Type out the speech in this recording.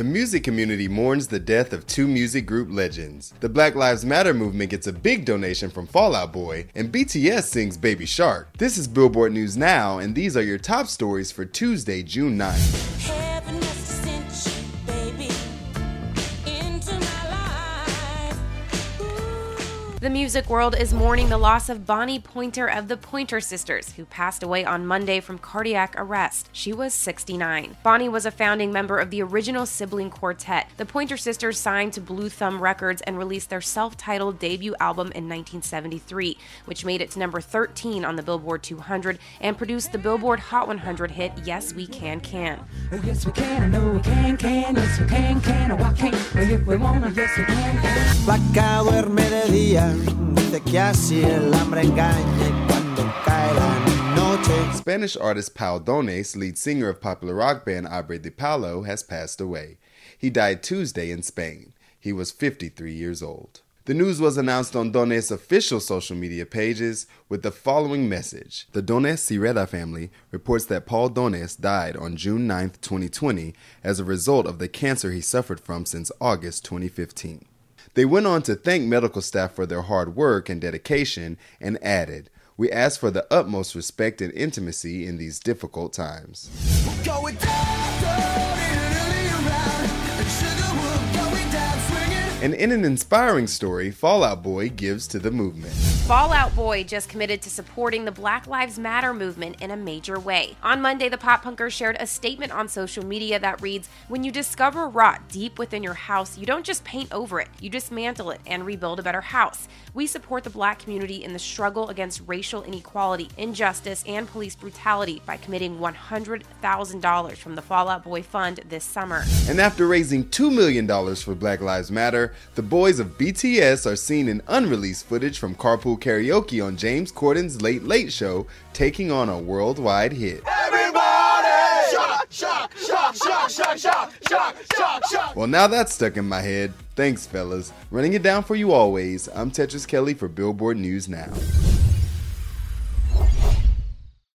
The music community mourns the death of two music group legends. The Black Lives Matter movement gets a big donation from Fall Out Boy, and BTS sings Baby Shark. This is Billboard News Now, and these are your top stories for Tuesday, June 9th. The music world is mourning the loss of Bonnie Pointer of the Pointer Sisters, who passed away on Monday from cardiac arrest. She was 69. Bonnie was a founding member of the original sibling quartet. The Pointer Sisters signed to Blue Thumb Records and released their self titled debut album in 1973, which made it to number 13 on the Billboard 200 and produced the Billboard Hot 100 hit Yes We Can Can. Yes we can, I know we can, can, yes we can, can, oh I can, if we wanna, yes we can, can. duerme de día dice que así el hambre engaña y cuando cae la noche. Spanish artist Pau Donés, lead singer of popular rock band Jarabe de Palo, has passed away. He died Tuesday in Spain. He was 53 years old. The news was announced on Donés' official social media pages with the following message. The Donés Cirera family reports that Paul Donés died on June 9, 2020, as a result of the cancer he suffered from since August 2015. They went on to thank medical staff for their hard work and dedication and added, We ask for the utmost respect and intimacy in these difficult times. And in an inspiring story, Fall Out Boy gives to the movement. Fall Out Boy just committed to supporting the Black Lives Matter movement in a major way. On Monday, the pop punker shared a statement on social media that reads When you discover rot deep within your house, you don't just paint over it, you dismantle it and rebuild a better house. We support the black community in the struggle against racial inequality, injustice, and police brutality by committing $100,000 from the Fall Out Boy Fund this summer. And after raising $2 million for Black Lives Matter, the boys of BTS are seen in unreleased footage from Carpool Karaoke on James Corden's Late Late Show, taking on a worldwide hit. Everybody! Shock, shock, shock, shock, shock, shock, shock, shock, shock. Well, now that's stuck in my head. Thanks, fellas. Running it down for you always, I'm Tetris Kelly for Billboard News Now.